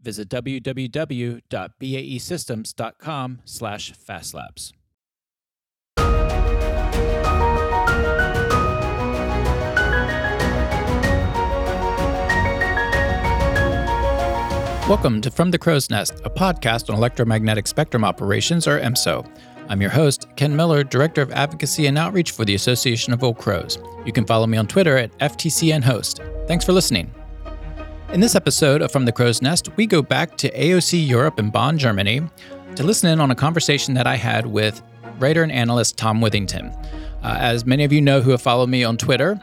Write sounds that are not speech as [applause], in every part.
Visit www.baesystems.com slash fastlabs. Welcome to From the Crow's Nest, a podcast on electromagnetic spectrum operations, or EMSO. I'm your host, Ken Miller, Director of Advocacy and Outreach for the Association of Old Crows. You can follow me on Twitter at FTCNHost. Thanks for listening. In this episode of From the Crow's Nest, we go back to AOC Europe in Bonn, Germany, to listen in on a conversation that I had with writer and analyst Tom Withington. Uh, as many of you know who have followed me on Twitter,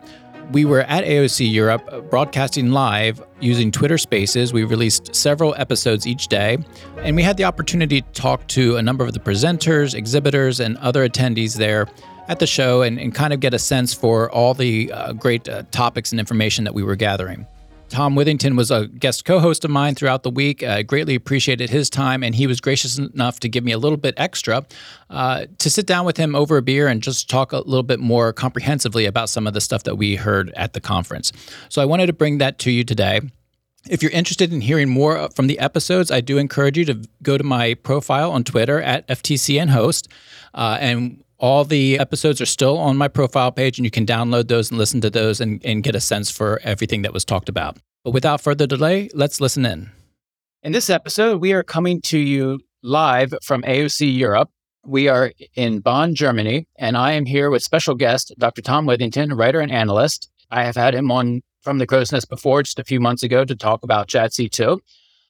we were at AOC Europe uh, broadcasting live using Twitter Spaces. We released several episodes each day, and we had the opportunity to talk to a number of the presenters, exhibitors, and other attendees there at the show and, and kind of get a sense for all the uh, great uh, topics and information that we were gathering. Tom Withington was a guest co host of mine throughout the week. I greatly appreciated his time, and he was gracious enough to give me a little bit extra uh, to sit down with him over a beer and just talk a little bit more comprehensively about some of the stuff that we heard at the conference. So I wanted to bring that to you today. If you're interested in hearing more from the episodes, I do encourage you to go to my profile on Twitter at FTCNHost. Uh, and all the episodes are still on my profile page, and you can download those and listen to those and, and get a sense for everything that was talked about. But without further delay, let's listen in. In this episode, we are coming to you live from AOC Europe. We are in Bonn, Germany, and I am here with special guest Dr. Tom Withington, writer and analyst. I have had him on from the Crow's Nest before, just a few months ago, to talk about JADC2.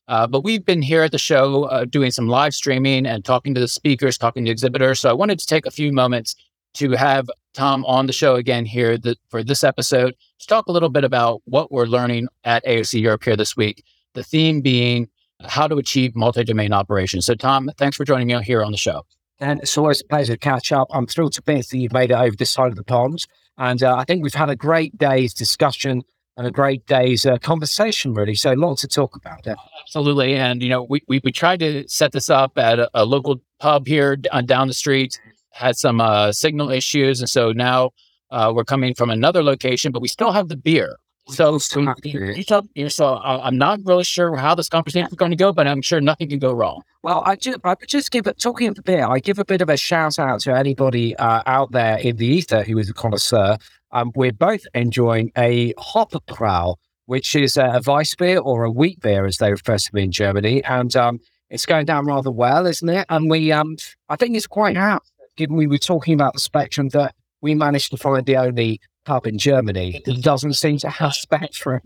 Uh, but we've been here at the show uh, doing some live streaming and talking to the speakers, talking to exhibitors. So I wanted to take a few moments to have Tom on the show again here for this episode to talk a little bit about what we're learning at AOC Europe here this week. The theme being how to achieve multi-domain operations. So, Tom, thanks for joining me here on the show. And it's always a pleasure to catch up. I'm thrilled to be that you've made it over this side of the pond. And uh, I think we've had a great day's discussion and a great day's uh, conversation, really. So, lots to talk about. Absolutely. And, you know, we, we, we tried to set this up at a, a local pub here down the street, had some uh, signal issues. And so now uh, we're coming from another location, but we still have the beer. So, so you, tell, you so I'm not really sure how this conversation is going to go, but I'm sure nothing can go wrong. Well, I just, I just give it, talking of the beer, I give a bit of a shout out to anybody uh, out there in the ether who is a connoisseur. Um, we're both enjoying a Hopperbrau, which is a, a Weiss beer or a wheat beer, as they refer to it in Germany. And um, it's going down rather well, isn't it? And we, um, I think it's quite out, given we were talking about the spectrum, that we managed to find the only pub in Germany that doesn't seem to have spectrum. [laughs]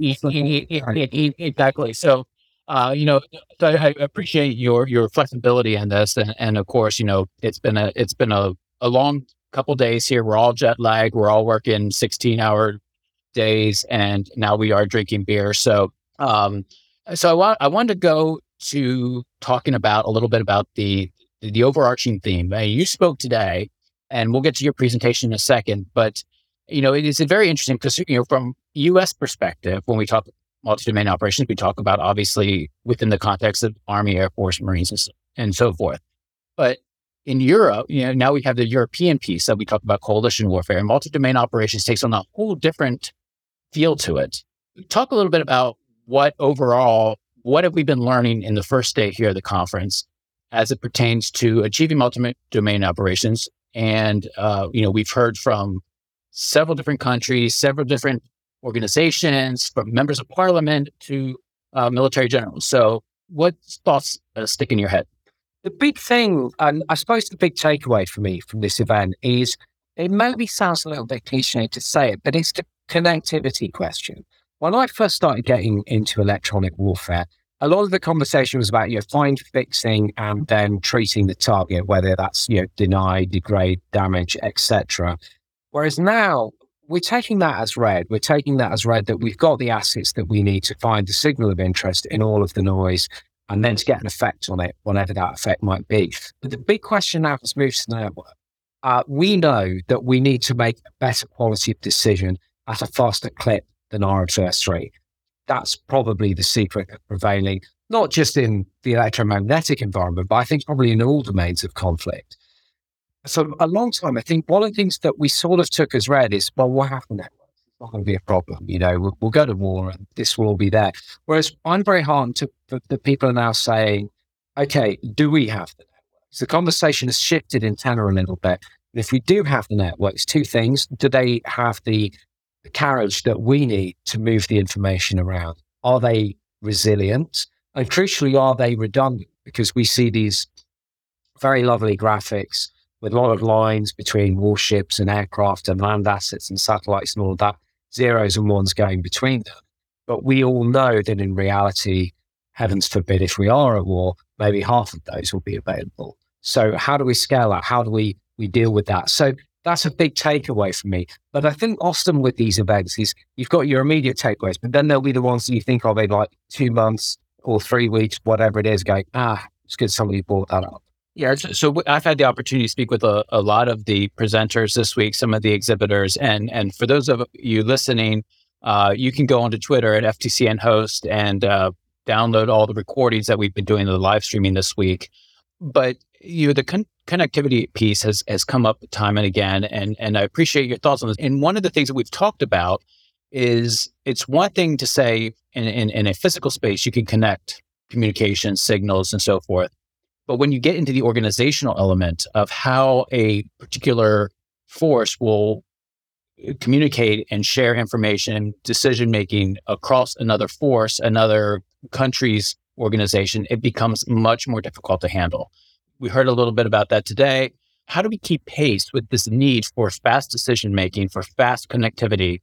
exactly. So, uh, you know, I appreciate your your flexibility in this, and, and of course, you know, it's been a it's been a, a long couple days here. We're all jet lagged. We're all working sixteen hour days, and now we are drinking beer. So, um, so I want I wanted to go to talking about a little bit about the the overarching theme. You spoke today, and we'll get to your presentation in a second. But you know, it is very interesting because you know, from U.S. perspective, when we talk multi-domain operations, we talk about obviously within the context of Army, Air Force, Marines, and so, forth. But in Europe, you know, now we have the European piece that we talk about coalition warfare, and multi-domain operations takes on a whole different feel to it. Talk a little bit about what overall, what have we been learning in the first day here at the conference as it pertains to achieving multi-domain operations. And, uh, you know, we've heard from several different countries, several different organizations, from members of parliament to uh, military generals. So what thoughts uh, stick in your head? The big thing, and I suppose the big takeaway for me from this event is it maybe sounds a little bit cliche to say it, but it's the connectivity question. When I first started getting into electronic warfare, a lot of the conversation was about you know find fixing and then treating the target, whether that's you know deny, degrade, damage, etc. Whereas now we're taking that as read. We're taking that as read that we've got the assets that we need to find the signal of interest in all of the noise. and then to get an effect on it, whatever that effect might be. But the big question now has moved to the network. Uh, we know that we need to make a better quality of decision at a faster clip than our adversary. That's probably the secret of prevailing, not just in the electromagnetic environment, but I think probably in all domains of conflict. So a long time, I think one of the things that we sort of took as read is, well, what happened? It's not going to be a problem. You know, we'll, we'll, go to war and this will all be there. Whereas I'm very heartened to the people are now saying, okay, do we have the networks? The conversation has shifted in tenor a little bit. If we do have the networks, two things: do they have the, the carriage that we need to move the information around? Are they resilient? And crucially, are they redundant? Because we see these very lovely graphics with a lot of lines between warships and aircraft and land assets and satellites and all of that zeros and ones going between them. But we all know that in reality, heavens forbid, if we are at war, maybe half of those will be available. So how do we scale that? How do we we deal with that? So that's a big takeaway for me. But I think often with these events is you've got your immediate takeaways, but then there'll be the ones that you think of in like two months or three weeks, whatever it is, going, ah, it's good somebody brought that up. Yeah, so I've had the opportunity to speak with a, a, lot of the presenters this week, some of the exhibitors, and and for those of you listening, uh, you can go onto Twitter at FTCN Host and uh, download all the recordings that we've been doing the live streaming this week. But you know, the con- connectivity piece has has come up time and again, and and I appreciate your thoughts on this. And one of the things that we've talked about is it's one thing to say in, in, in a physical space you can connect communication signals and so forth but when you get into the organizational element of how a particular force will uh, communicate and share information, decision making across another force, another country's organization, it becomes much more difficult to handle. We heard a little bit about that today. How do we keep pace with this need for fast decision making, for fast connectivity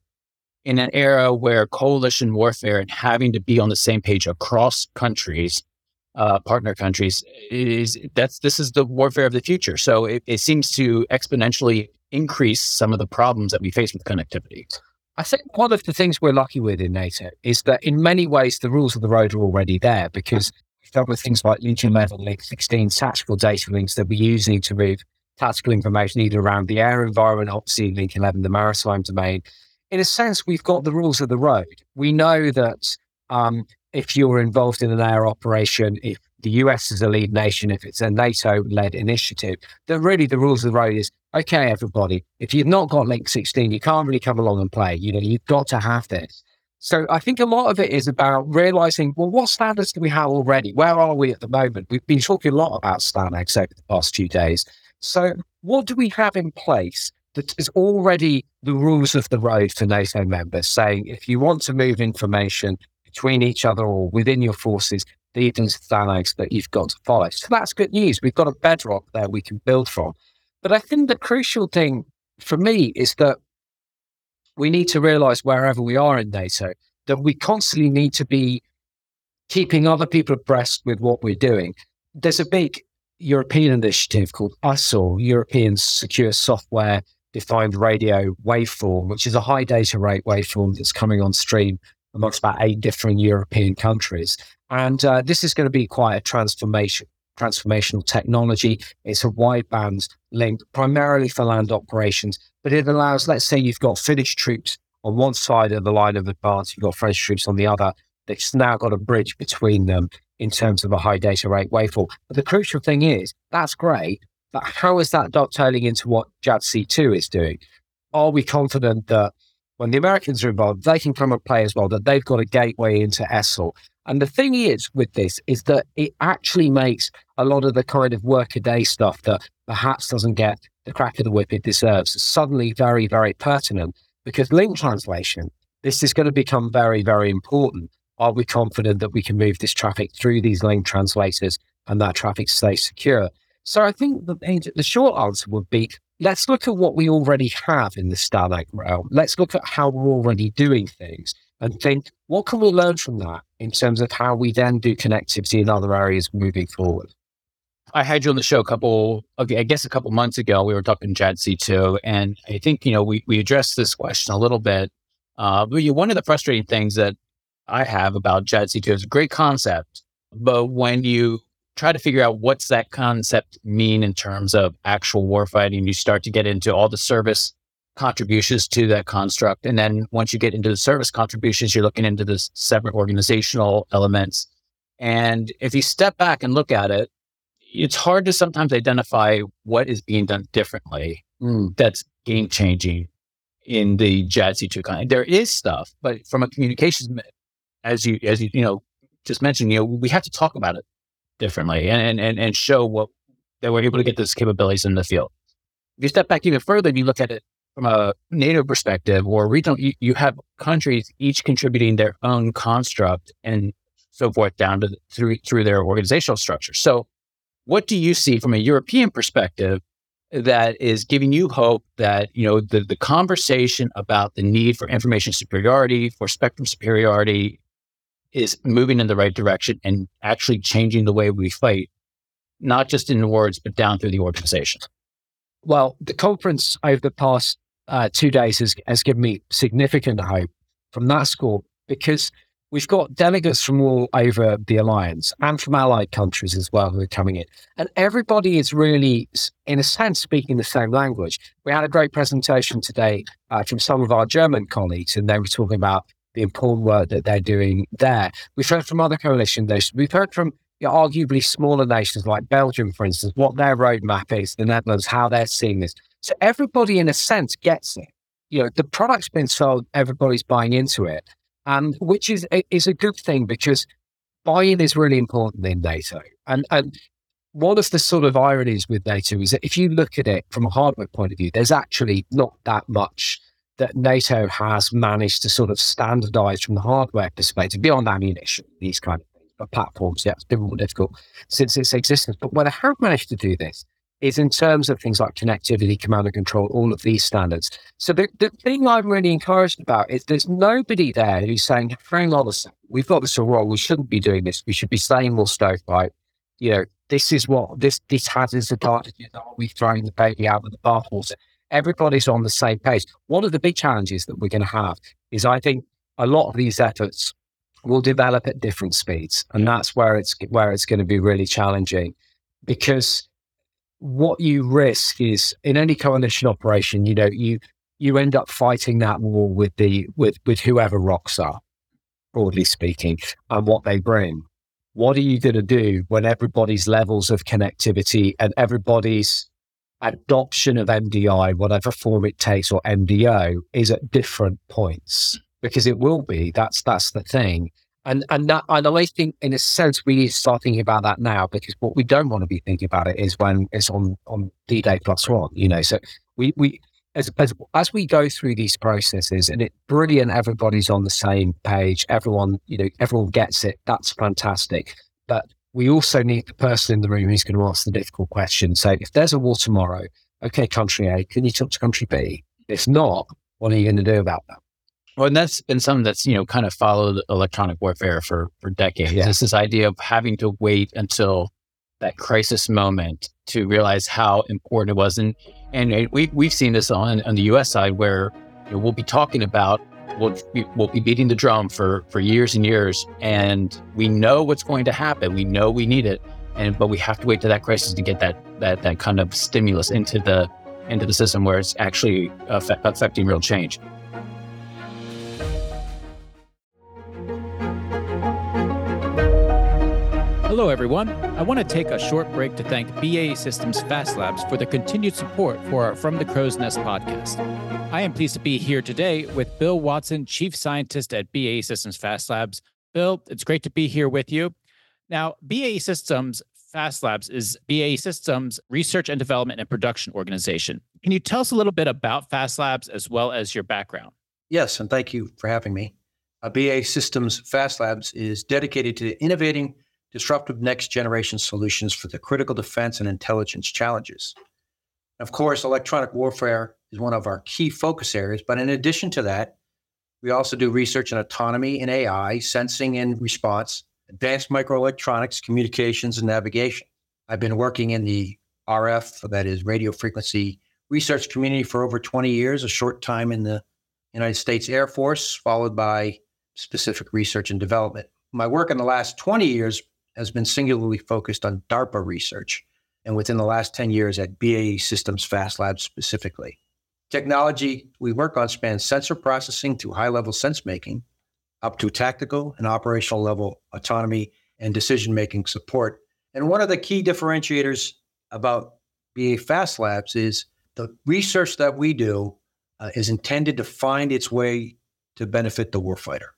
in an era where coalition warfare and having to be on the same page across countries uh, partner countries is that's this is the warfare of the future. So it, it seems to exponentially increase some of the problems that we face with connectivity. I think one of the things we're lucky with in NATO is that in many ways the rules of the road are already there because we've done with things like Link 11, Link 16, tactical data links that we're using to move tactical information either around the air environment, obviously Link 11, the maritime domain. In a sense, we've got the rules of the road. We know that um, if you're involved in an air operation, if the US is a lead nation, if it's a NATO led initiative, then really the rules of the road is okay, everybody, if you've not got Link 16, you can't really come along and play. You know, you've got to have this. So I think a lot of it is about realizing, well, what standards do we have already? Where are we at the moment? We've been talking a lot about STANAGs over the past few days. So what do we have in place that is already the rules of the road for NATO members saying if you want to move information between each other or within your forces, these the that you've got to follow. So that's good news. We've got a bedrock there we can build from. But I think the crucial thing for me is that we need to realize wherever we are in NATO that we constantly need to be keeping other people abreast with what we're doing. There's a big European initiative called ESSOR, European Secure Software Defined Radio Waveform, which is a high data rate waveform that's coming on stream amongst about eight different European countries. And uh, this is going to be quite a transformation, transformational technology. It's a wideband link primarily for land operations, but it allows, let's say you've got Finnish troops on one side of the line of advance, you've got French troops on the other. It's now got a bridge between them in terms of a high data rate waveform. But the crucial thing is that's great, but how is that dovetailing into what JADC2 is doing? Are we confident that when the Americans are involved, they can come and play as well, that they've got a gateway into ESSOR. And the thing is with this is that it actually makes a lot of the kind of workaday stuff that perhaps doesn't get the crack of the whip it deserves suddenly very, very pertinent because link translation, this is going to become very, very important. Are we confident that we can move this traffic through these link translators and that traffic stays secure? So I think the, the short answer would be let's look at what we already have in the STANAG realm. Let's look at how we're already doing things and think, what can we learn from that in terms of how we then do connectivity in other areas moving forward? I had you on the show a couple, okay, I guess a couple months ago. We were talking JADC2, and I think you know we we addressed this question a little bit. Uh, but one of the frustrating things that I have about JADC2 is a great concept, but when you try to figure out what's that concept mean in terms of actual warfighting, you start to get into all the service contributions to that construct. And then once you get into the service contributions, you're looking into the separate organizational elements. And if you step back and look at it, it's hard to sometimes identify what is being done differently mm. that's game changing in the JADC2 kind. There is stuff, but from a communications, as you as you you know just mentioned, you know we have to talk about it differently and and and show what that we're able to get those capabilities in the field. If you step back even further and you look at it from a NATO perspective or regional, you, you have countries each contributing their own construct and so forth down to through through their organizational structure. So, what do you see from a European perspective that is giving you hope that you know the the conversation about the need for information superiority, for spectrum superiority, is moving in the right direction and actually changing the way we fight, not just in words but down through the organization. Well, the conference over the past uh, two days has, has given me significant hope from that score because we've got delegates from all over the alliance and from allied countries as well who are coming in. And everybody is really, in a sense, speaking the same language. We had a great presentation today uh, from some of our German colleagues, and they were talking about the important work that they're doing there. We've heard from other coalition nations. We've heard from you know, arguably smaller nations like Belgium, for instance, what their roadmap is, the Netherlands, how they're seeing this. So everybody, in a sense, gets it. You know, the product's been sold, everybody's buying into it, and which is is a good thing because buy-in is really important in NATO. And and one of the sort of ironies with NATO is that if you look at it from a hardware point of view, there's actually not that much that NATO has managed to sort of standardize from the hardware perspective beyond ammunition, these kind of things. But platforms, yeah, it's been more difficult since its existence. But where they have managed to do this is in terms of things like connectivity, command and control, all of these standards. So the, the thing I'm really encouraged about is there's nobody there who's saying, hang on a second, we've got this all wrong. We shouldn't be doing this. We should be staying more stovepipe. You know, this is what this this has its advantages. Are we throwing the baby out with the bathwater? Everybody's on the same page. One of the big challenges that we're going to have is I think a lot of these efforts will develop at different speeds. And that's where it's where it's going to be really challenging because what you risk is in any coalition operation, you know, you you end up fighting that war with the with with whoever rocks up, broadly speaking, and what they bring. What are you going to do when everybody's levels of connectivity and everybody's adoption of MDI, whatever form it takes, or MDO, is at different points? Because it will be. That's that's the thing. And and that and I think in a sense we need to start thinking about that now because what we don't want to be thinking about it is when it's on on D Day plus one, you know. So we we as, as as we go through these processes and it's brilliant everybody's on the same page, everyone, you know, everyone gets it. That's fantastic. But we also need the person in the room who's going to ask the difficult question. So if there's a war tomorrow, okay, country A, can you talk to country B? If not, what are you going to do about that? Well, and that's been something that's you know kind of followed electronic warfare for for decades. Yeah. It's this idea of having to wait until that crisis moment to realize how important it was, and and we we've seen this on on the U.S. side where you know, we'll be talking about we'll be, we'll be beating the drum for for years and years, and we know what's going to happen. We know we need it, and but we have to wait to that crisis to get that that that kind of stimulus into the into the system where it's actually affecting real change. Hello, everyone. I want to take a short break to thank BAE Systems Fast Labs for the continued support for our From the Crow's Nest podcast. I am pleased to be here today with Bill Watson, Chief Scientist at BAE Systems Fast Labs. Bill, it's great to be here with you. Now, BAE Systems Fast Labs is BAE Systems Research and Development and Production Organization. Can you tell us a little bit about Fast Labs as well as your background? Yes, and thank you for having me. Uh, BAE Systems Fast Labs is dedicated to innovating disruptive next generation solutions for the critical defense and intelligence challenges. Of course, electronic warfare is one of our key focus areas, but in addition to that, we also do research in autonomy and AI, sensing and response, advanced microelectronics, communications, and navigation. I've been working in the RF, that is radio frequency research community for over 20 years, a short time in the United States Air Force, followed by specific research and development. My work in the last 20 years has been singularly focused on DARPA research, and within the last 10 years at BAE Systems Fast Labs specifically. Technology we work on spans sensor processing to high level sense making, up to tactical and operational level autonomy and decision making support. And one of the key differentiators about BAE Fast Labs is the research that we do uh, is intended to find its way to benefit the warfighter.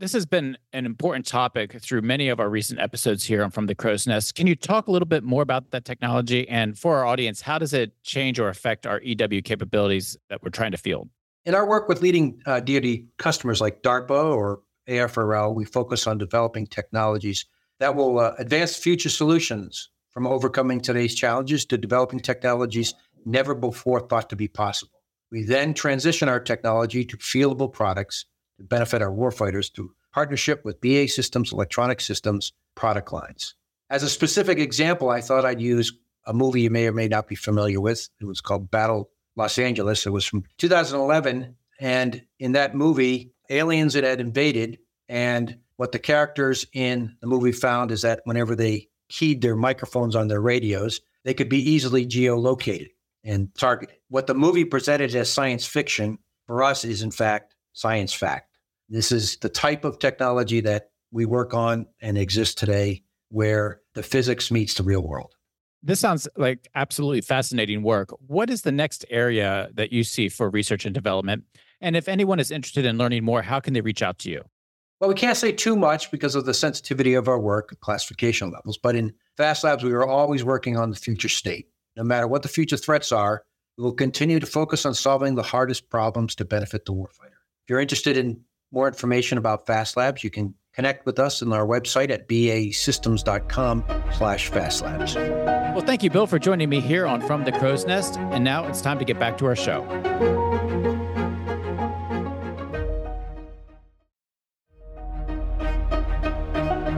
This has been an important topic through many of our recent episodes here on From the Crow's Nest. Can you talk a little bit more about that technology? And for our audience, how does it change or affect our EW capabilities that we're trying to field? In our work with leading uh, DoD customers like DARPA or AFRL, we focus on developing technologies that will uh, advance future solutions from overcoming today's challenges to developing technologies never before thought to be possible. We then transition our technology to fieldable products to benefit our warfighters through partnership with BAE Systems Electronic Systems product lines. As a specific example, I thought I'd use a movie you may or may not be familiar with. It was called Battle Los Angeles. It was from 2011. And in that movie, aliens had invaded. And what the characters in the movie found is that whenever they keyed their microphones on their radios, they could be easily geolocated and targeted. What the movie presented as science fiction for us is, in fact, science fact. This is the type of technology that we work on and exists today where the physics meets the real world. This sounds like absolutely fascinating work. What is the next area that you see for research and development? And if anyone is interested in learning more, how can they reach out to you? Well, we can't say too much because of the sensitivity of our work, classification levels. But in Fast Labs, we are always working on the future state. No matter what the future threats are, we will continue to focus on solving the hardest problems to benefit the warfighter. If you're interested in more information about Fast Labs, you can connect with us on our website at baesystems.com slash fastlabs. Well, thank you, Bill, for joining me here on From the Crow's Nest. And now it's time to get back to our show.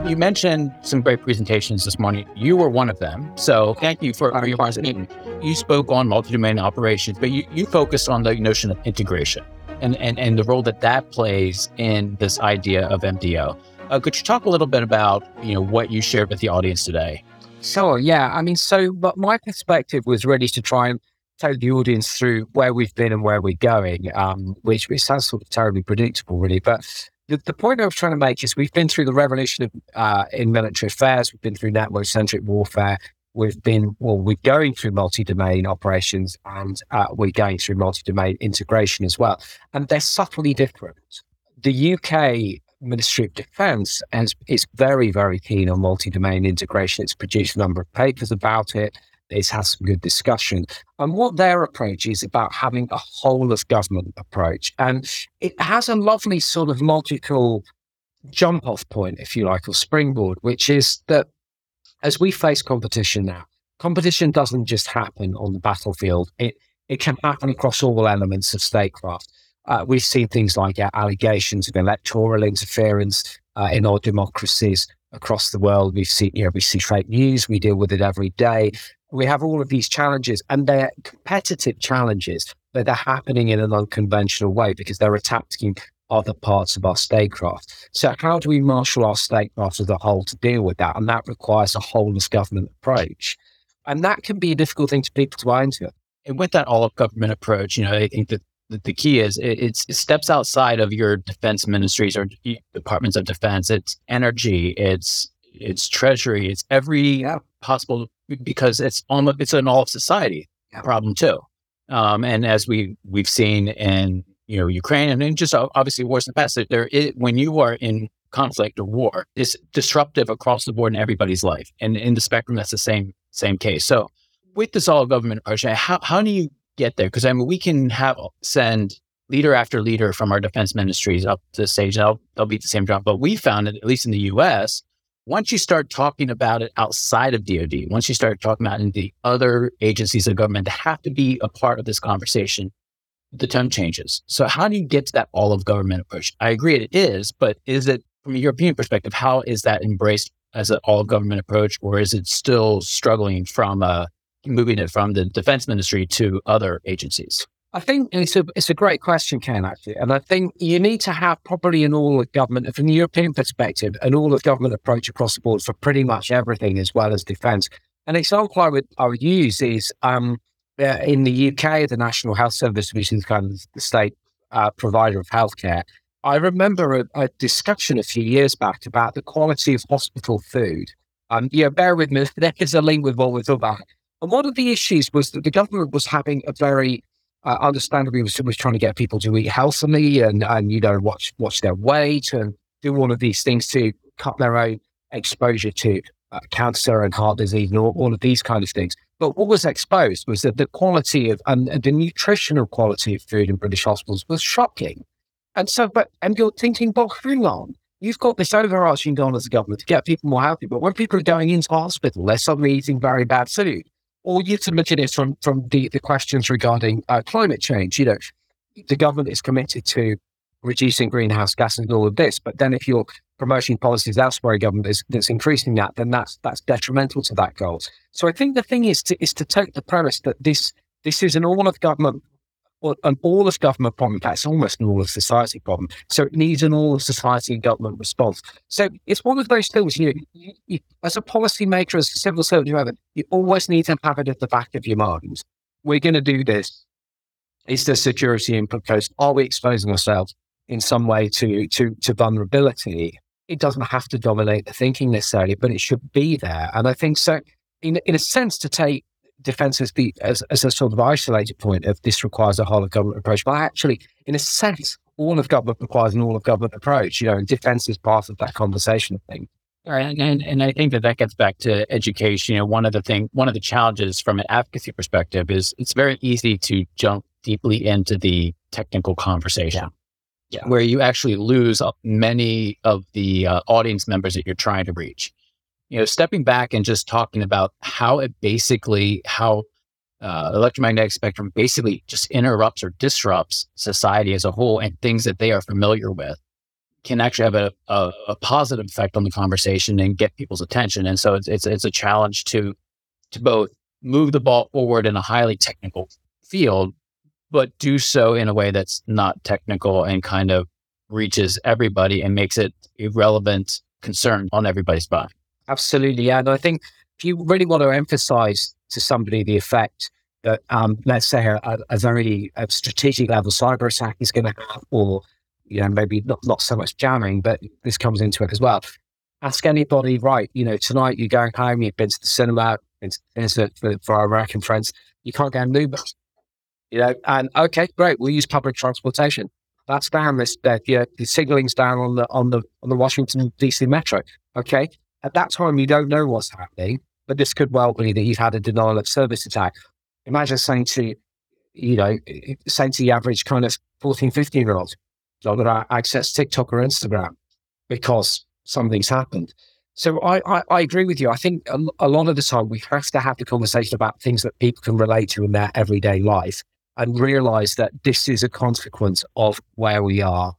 You mentioned some great presentations this morning. You were one of them. So thank you for, for your presentation. You spoke on multi-domain operations, but you, you focused on the notion of integration and, and, and the role that that plays in this idea of MDO. Uh, could you talk a little bit about you know what you shared with the audience today? Sure. Yeah. I mean, so but my perspective was really to try and take the audience through where we've been and where we're going, um, which, which sounds sort of terribly predictable, really. But the, the point I was trying to make is we've been through the revolution of, uh, in military affairs, we've been through network centric warfare, we've been well we're going through multi-domain operations and uh, we're going through multi-domain integration as well. And they're subtly different. The uk ministry of defence has, is very very keen on multi-domain integration. It's produced a number of papers about it. It's had some good discussion and what their approach is about having a whole of government approach. And it has a lovely sort of logical jump off point if you like or springboard which is that as we face competition now, competition doesn't just happen on the battlefield. It it can happen across all elements of statecraft. Uh, we've seen things like uh, allegations of electoral interference uh, in our democracies across the world. We've seen, you know, we see fake news. We deal with it every day. We have all of these challenges, and they're competitive challenges, but they're happening in an unconventional way because they're attacking other parts of our statecraft. So, how do we marshal our statecraft as a whole to deal with that? And that requires a whole of government approach. And that can be a difficult thing for people to buy into. And with that all of government approach, you know, I think that the key is it, it steps outside of your defense ministries or departments of defense. It's energy, it's it's treasury, it's every yeah. possible because it's almost it's an all of society yeah. problem too. Um, and as we we've seen in you know, Ukraine and then just obviously wars in the past. There, is, when you are in conflict or war, it's disruptive across the board in everybody's life. And in the spectrum, that's the same same case. So with this all government approach, how how do you get there? Because I mean, we can have send leader after leader from our defense ministries up to the stage. They'll they'll beat the same drum. But we found that at least in the U.S. Once you start talking about it outside of DoD, once you start talking about it in the other agencies of government that have to be a part of this conversation, the tone changes. So how do you get to that all of government approach? I agree it is, but is it from a European perspective, how is that embraced as an all of government approach, or is it still struggling from uh, moving it from the defense ministry to other agencies? I think it's a it's a great question, Ken, actually, and I think you need to have probably an all of government, from the European perspective, an all of government approach across the board for pretty much everything, as well as defence. An example I would I would use is um, uh, in the UK, the National Health Service, which is kind of the state uh, provider of healthcare. I remember a, a, discussion a few years back about the quality of hospital food. Um, yeah, bear with me. [laughs] There is a link with what we're talking about. And one of the issues was that the government was having a very uh, understandably was, was trying to get people to eat healthily and, and you know watch watch their weight and do all of these things to cut their own exposure to uh, cancer and heart disease and all, all, of these kind of things. But what was exposed was that the quality of and, the nutritional quality of food in British hospitals was shocking. And so, but and you're thinking, but hang on, you've got this overarching goal as a government to get people more healthy, but when people are going into hospital, they're suddenly eating very bad food or you to look at it from from the, the questions regarding uh, climate change. You know, the government is committed to reducing greenhouse gases and all of this, but then if you're promoting policies elsewhere, in government is, that's increasing that, then that's that's detrimental to that goal. So I think the thing is to is to take the premise that this this is an all of government well, an all of government problem. That's almost an all of society problem. So it needs an all of society and government response. So it's one of those things, you you, you, as a policymaker, as a civil servant, whoever, you always need to have it at the back of your mind. We're going to do this. Is there security implications? Are we exposing ourselves in some way to, to, to vulnerability? It doesn't have to dominate the thinking necessarily, but it should be there. And I think so, in, in a sense, to take defence as, the, as, as a sort of isolated point of this requires a whole of government approach. But actually, in a sense, all of government requires an all of government approach, you know, and defence is part of that conversation, I think. Right, and, and I think that that gets back to education. You know, one of the thing, one of the challenges from an advocacy perspective is it's very easy to jump deeply into the technical conversation, yeah. Yeah. where you actually lose many of the uh, audience members that you're trying to reach you know, stepping back and just talking about how it basically, how uh, electromagnetic spectrum basically just interrupts or disrupts society as a whole and things that they are familiar with can actually have a, a, a, positive effect on the conversation and get people's attention. And so it's, it's, it's a challenge to, to both move the ball forward in a highly technical field, but do so in a way that's not technical and kind of reaches everybody and makes it a relevant concern on everybody's mind. Absolutely. And I think if you really want to emphasize to somebody the effect that, um, let's say, a, a very a strategic level cyber attack is going to have, or you know, maybe not, not so much jamming, but this comes into it as well. Ask anybody, right? You know, tonight you're going home, you've been to the cinema, it's, it's a, for, for, our American friends, you can't get an Uber. You know, and okay, great, we'll use public transportation. That's down. This, uh, the signaling's down on the on the on the Washington DC Metro. Okay, at that time, you don't know what's happening, but this could well be that you've had a denial of service attack. Imagine saying to, you know, saying to the average kind of 14, 15 year old, not going to access TikTok or Instagram because something's happened. So I, I, I, agree with you. I think a, a, lot of the time we have to have the conversation about things that people can relate to in their everyday life and realize that this is a consequence of where we are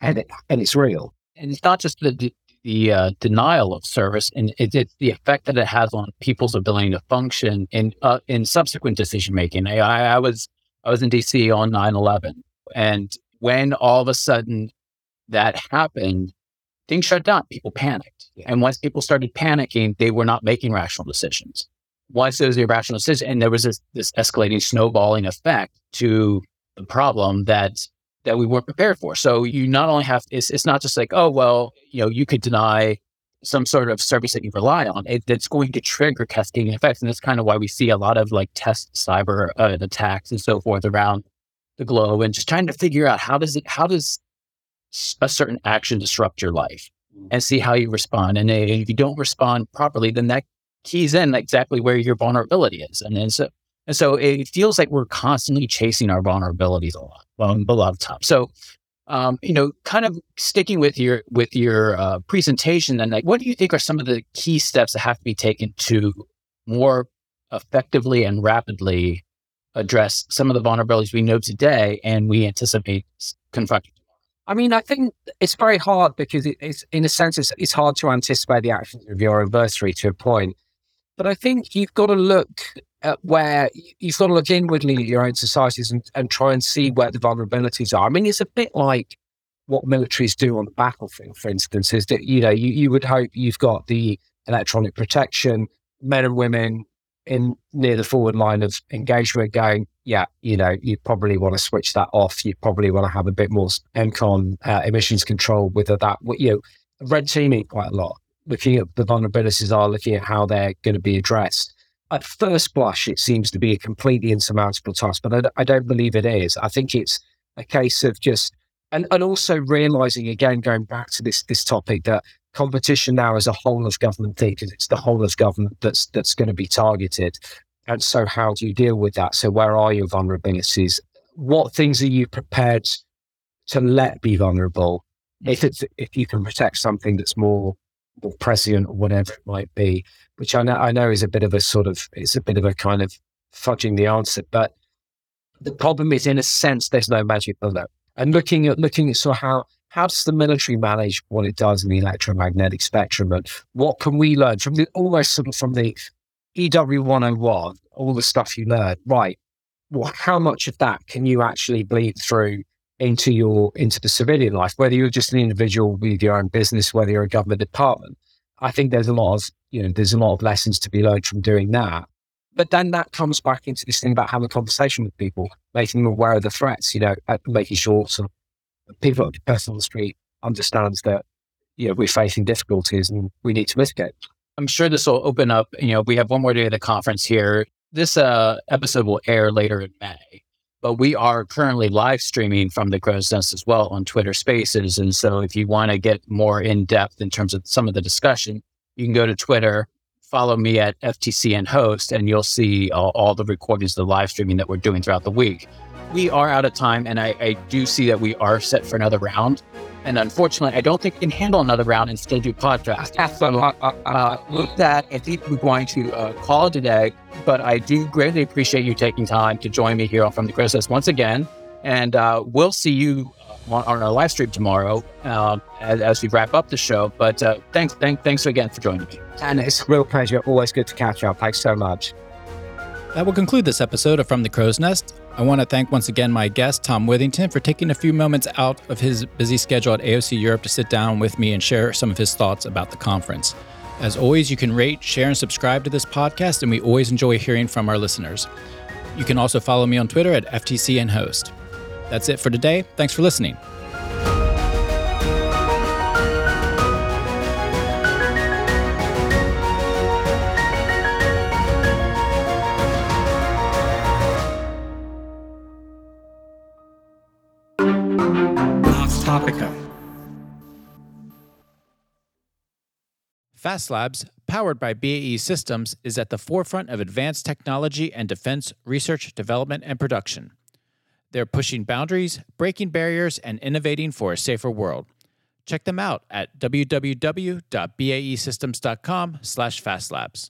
and, it, and it's real. And it's not just the, the uh, denial of service and it, it's the effect that it has on people's ability to function in uh, in subsequent decision making. I, I, was I was in DC on 9-11 and when all of a sudden that happened, things shut down. People panicked. And once people started panicking, they were not making rational decisions. Once there was a irrational decision, and there was this, this escalating snowballing effect to the problem that that we weren't prepared for. So you not only have it's it's not just like oh well you know you could deny some sort of service that you rely on. It, it's going to trigger cascading effects, and that's kind of why we see a lot of like test cyber uh, attacks and so forth around the globe, and just trying to figure out how does it how does a certain action disrupt your life, and see how you respond. And if you don't respond properly, then that keys in exactly where your vulnerability is, and, and so and so it feels like we're constantly chasing our vulnerabilities a lot, well, a lot of times. So, um, you know, kind of sticking with your with your uh, presentation, and like, what do you think are some of the key steps that have to be taken to more effectively and rapidly address some of the vulnerabilities we know today and we anticipate confronting? I mean, I think it's very hard because it, it's, in a sense, it's, it's hard to anticipate the actions of your adversary to a point But I think you've got to look at where you've got to look inwardly at your own societies and, and try and see where the vulnerabilities are. I mean, it's a bit like what militaries do on the battlefield, for instance, is that, you know, you, you would hope you've got the electronic protection, men and women in near the forward line of engagement going, yeah, you know, you probably want to switch that off. You probably want to have a bit more EMCON uh, emissions control, whether that, you know, red teaming quite a lot, looking at the vulnerabilities are, looking at how they're going to be addressed. At first blush, it seems to be a completely insurmountable task, but I, I don't believe it is. I think it's a case of just, and, and also realizing again, going back to this this topic that competition now is a whole of government thing because it's the whole of government that's that's going to be targeted. And so, how do you deal with that? So, where are your vulnerabilities? What things are you prepared to let be vulnerable? If mm. it's if you can protect something that's more, more prescient or whatever it might be, which I know I know is a bit of a sort of it's a bit of a kind of fudging the answer, but the problem is, in a sense, there's no magic bullet. And looking at looking at sort of how how does the military manage what it does in the electromagnetic spectrum, and what can we learn from the almost sort of from the EW 101, all the stuff you learn, right? Well, how much of that can you actually bleed through into your into the civilian life, whether you're just an individual with your own business, whether you're a government department? I think there's a lot of you know there's a lot of lessons to be learned from doing that. But then that comes back into this thing about having a conversation with people, making them aware of the threats. You know, making sure some people, the person on the street, understands that you know we're facing difficulties and we need to mitigate. I'm sure this will open up. You know, we have one more day of the conference here. This uh, episode will air later in May, but we are currently live streaming from the Crow's Nest as well on Twitter Spaces. And so, if you want to get more in depth in terms of some of the discussion, you can go to Twitter, follow me at FTCN Host, and you'll see all, the recordings the live streaming that we're doing throughout the week. We are out of time, and I, I do see that we are set for another round. And unfortunately, I don't think we can handle another round and still do podcast. So uh, uh, uh, with that, I think we're going to uh, call today. But I do greatly appreciate you taking time to join me here on From the Crow's Nest once again. And uh, we'll see you on, on, our live stream tomorrow uh, as, as, we wrap up the show. But thanks, thanks, thanks again for joining me. And it's a real pleasure. Always good to catch up. Thanks so much. That will conclude this episode of From the Crow's Nest. I want to thank once again my guest, Tom Withington, for taking a few moments out of his busy schedule at AOC Europe to sit down with me and share some of his thoughts about the conference. As always, you can rate, share, and subscribe to this podcast, and we always enjoy hearing from our listeners. You can also follow me on Twitter at FTCNHost. That's it for today. Thanks for listening. FAST Labs, powered by BAE Systems, is at the forefront of advanced technology and defense research, development, and production. They're pushing boundaries, breaking barriers, and innovating for a safer world. Check them out at www.baesystems.com/fastlabs.